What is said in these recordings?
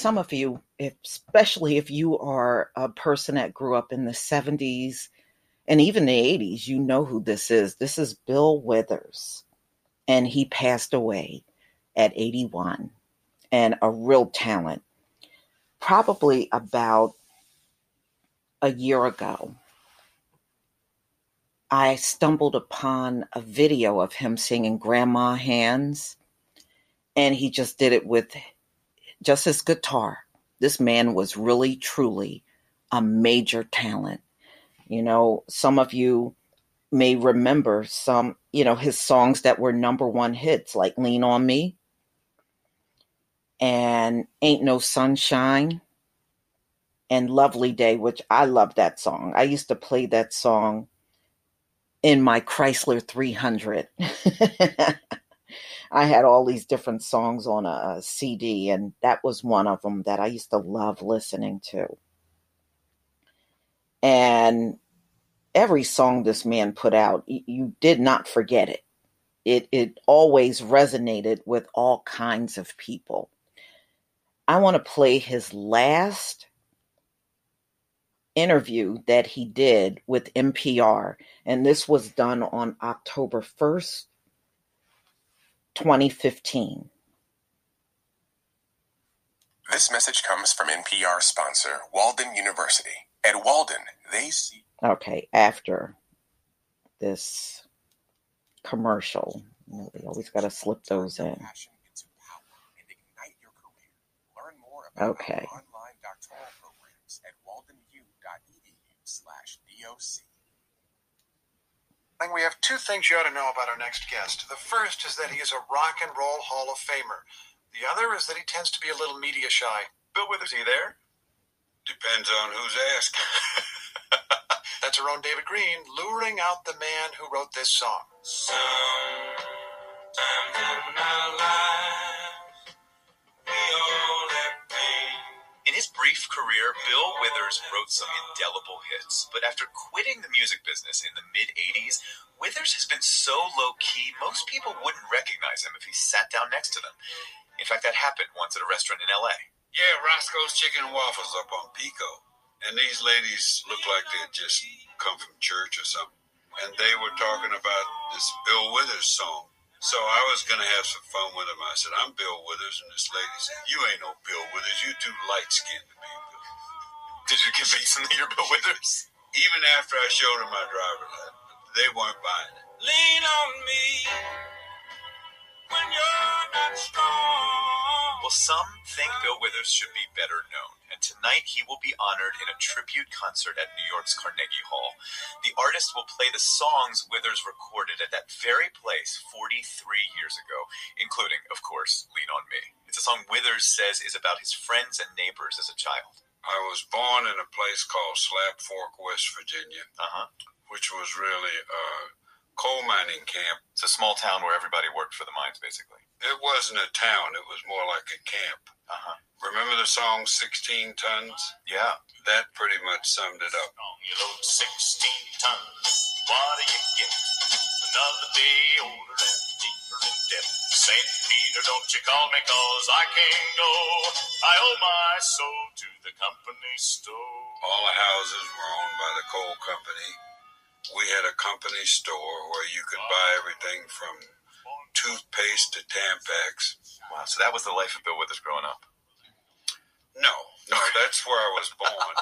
Some of you, especially if you are a person that grew up in the 70s and even the 80s, you know who this is. This is Bill Withers, and he passed away at 81 and a real talent. Probably about a year ago, I stumbled upon a video of him singing Grandma Hands, and he just did it with just his guitar. This man was really, truly a major talent. You know, some of you may remember some, you know, his songs that were number one hits, like Lean on Me and Ain't No Sunshine and Lovely Day, which I love that song. I used to play that song in my Chrysler 300. I had all these different songs on a, CD, and that was one of them that I used to love listening to. And every song this man put out, you, you did not forget it. It it always resonated with all kinds of people. I want to play his last interview that he did with NPR, and this was done on October 1st, 2015. This message comes from NPR sponsor Walden University. At Walden, they see. Okay, after this commercial, we always got to slip those in. Okay. Online doctoral programs at waldenu.edu slash DOC we have two things you ought to know about our next guest. The first is that he is a rock and roll Hall of Famer. The other is that he tends to be a little media shy. Bill Withers, he there? Depends on who's asked. That's our own David Greene luring out the man who wrote this song. Sometimes in my life, career, Bill Withers wrote some indelible hits, but after quitting the music business in the mid 80s, Withers has been so low key, most people wouldn't recognize him if he sat down next to them. In fact, that happened once at a restaurant in LA. Yeah, Roscoe's Chicken and Waffles up on Pico. And these ladies looked like they had just come from church or something. And they were talking about this Bill Withers song. So I was going to have some fun with him. I said, I'm Bill Withers. And this lady said, You ain't no Bill Withers. You too light skinned to be. Did you convince them that you're Bill Withers? Even after I showed them my driver license, they weren't buying it. Lean on me when you're not strong. Well, some think Bill Withers should be better known and tonight he will be honored in a tribute concert at New York's Carnegie Hall. The artist will play the songs Withers recorded at that very place 43 years ago, including, of course, Lean on Me. It's a song Withers says is about his friends and neighbors as a child. I was born in a place called Slab Fork, West Virginia, uh-huh. which was really a coal mining camp. It's a small town where everybody worked for the mines, basically. It wasn't a town, it was more like a camp. Uh-huh. Remember the song 16 Tons? Yeah. That pretty much summed it up. You load 16 tons, what do you get? Another day older and deeper in debt. St. Peter, don't you call me cause I can't go. I owe my soul to the company store. All the houses were owned by the coal company. We had a company store where you could buy everything from toothpaste to Tampax. Wow, so that was the life of Bill Withers growing up. No, no, that's where I was born.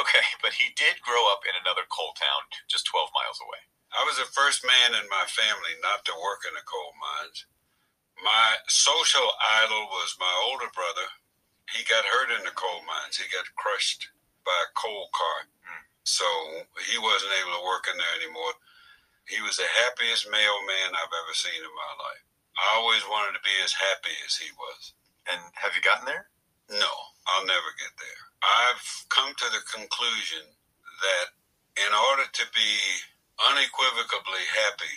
okay, but he did grow up in another coal town just 12 miles away. I was the first man in my family not to work in the coal mines. My social idol was my older brother. He got hurt in the coal mines. He got crushed by a coal cart. Mm. So he wasn't able to work in there anymore. He was the happiest mailman I've ever seen in my life. I always wanted to be as happy as he was. And have you gotten there? No, I'll never get there. I've come to the conclusion that in order to be unequivocally happy,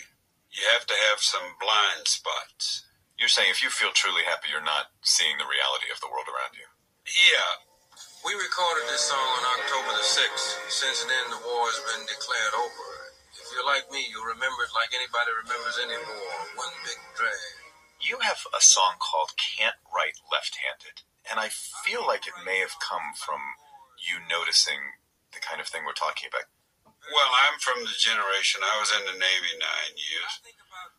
you have to have some blind spots. You're saying if you feel truly happy, you're not seeing the reality of the world around you. Yeah, We recorded this song on October the 6th. Since then, the war has been declared over. If you're like me, you'll remember it like anybody remembers any war. One big drag. You have a song called Can't Write Left Handed, and I feel like it may have come from you noticing the kind of thing we're talking about. Well, I'm from the generation, I was in the Navy nine years.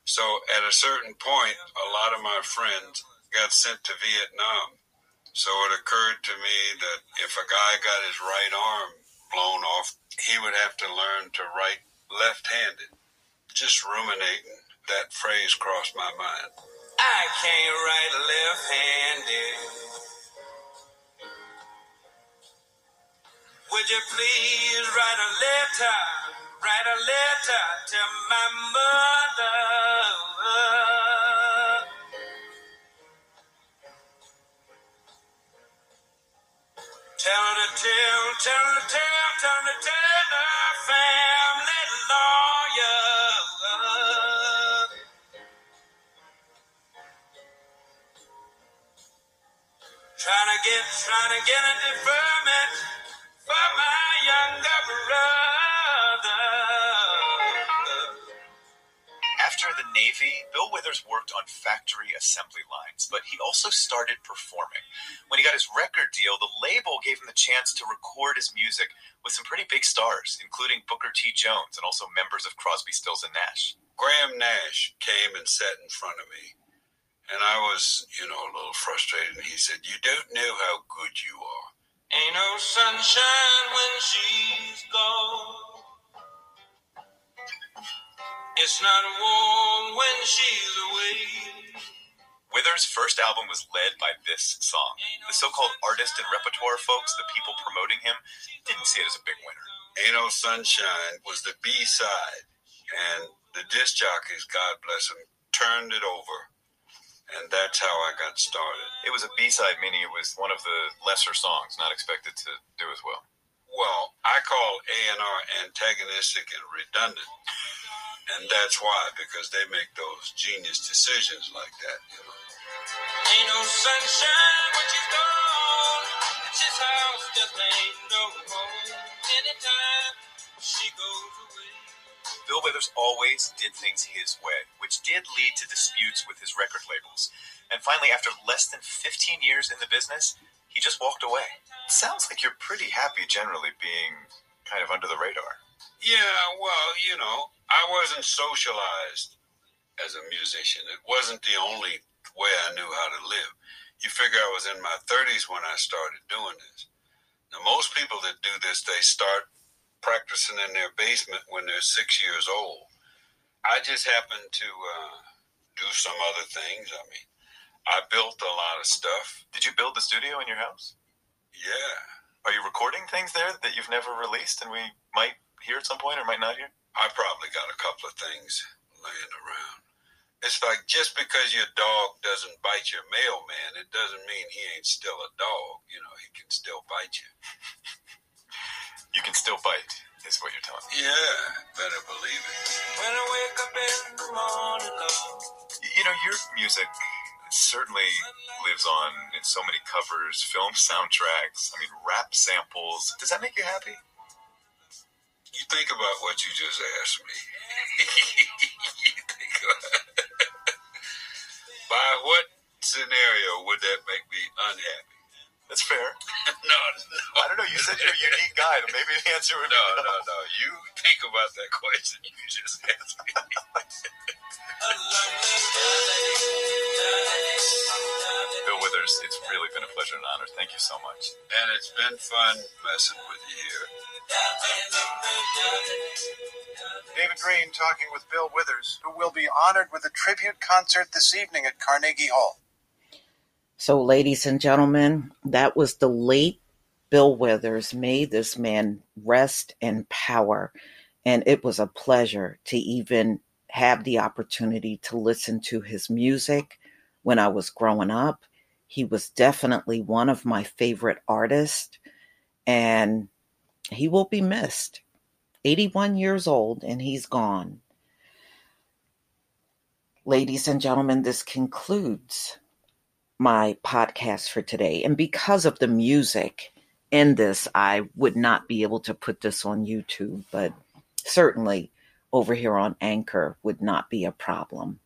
So at a certain point, a lot of my friends got sent to Vietnam. So it occurred to me that if a guy got his right arm blown off, he would have to learn to write left handed. Just ruminating, that phrase crossed my mind. I can't write left handed. Would you please write a letter? Write a letter to my mother. Tell her to tell, her to tell, to tell her family lawyer. Trying to get, trying to get a deferment for my younger brother. Navy, Bill Withers worked on factory assembly lines, but he also started performing. When he got his record deal, the label gave him the chance to record his music with some pretty big stars, including Booker T. Jones and also members of Crosby, Stills, and Nash. Graham Nash came and sat in front of me. And I was, you know, a little frustrated. And he said, You don't know how good you are. Ain't no sunshine when she's gone. It's not a warm when she's away. Withers' first album was led by this song. The so called artist and repertoire folks, the people promoting him, didn't see it as a big winner. Ain't No Sunshine was the B side. And the disc jockeys, God bless them, turned it over. And that's how I got started. It was a B side, meaning it was one of the lesser songs, not expected to do as well. Well, I call A&R antagonistic and redundant. And that's why, because they make those genius decisions like that, you know. Ain't no sunshine when she's gone. This house just ain't no home. Anytime she goes away. Bill Withers always did things his way, which did lead to disputes with his record labels. And finally, after less than 15 years in the business, he just walked away. sounds like you're pretty happy generally being kind of under the radar. Yeah, well, you know, I wasn't socialized as a musician. It wasn't the only way I knew how to live. You figure I was in my 30s when I started doing this. Now, most people that do this, they start practicing in their basement when they're six years old. I just happened to uh, do some other things. I mean, I built a lot of stuff. Did you build the studio in your house? Yeah. Are you recording things there that you've never released and we might hear at some point or might not hear? I probably got a couple of things laying around. It's like just because your dog doesn't bite your mailman, it doesn't mean he ain't still a dog. You know, he can still bite you. You can still bite, is what you're telling me. Yeah, better believe it. When I wake up in the morning, love. You know, your music certainly lives on in so many covers, film soundtracks, I mean, rap samples. Does that make you happy? You think about what you just asked me. you think about By what scenario would that make me unhappy? That's fair. no, no. I don't know. You said you're a unique guy. but Maybe the answer would No, be no, no. You think about that question you just asked me. Bill it's really been a pleasure and honor. Thank you so much. and it's been fun messing with you here. David Greene talking with Bill Withers, who will be honored with a tribute concert this evening at Carnegie Hall. So, ladies and gentlemen, that was the late Bill Withers. May this man rest in power. And it was a pleasure to even have the opportunity to listen to his music when I was growing up. He was definitely one of my favorite artists, and he will be missed. 81 years old, and he's gone. Ladies and gentlemen, this concludes my podcast for today. And because of the music in this, I would not be able to put this on YouTube, but certainly over here on Anchor would not be a problem.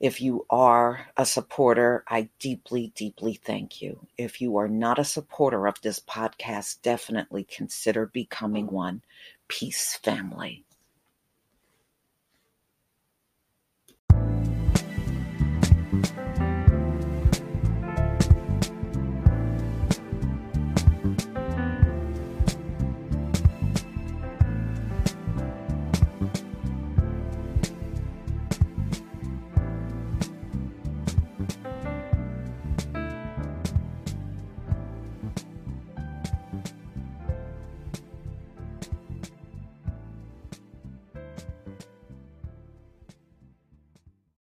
If you are a supporter, I deeply, deeply thank you. If you are not a supporter of this podcast, definitely consider becoming one. Peace, family.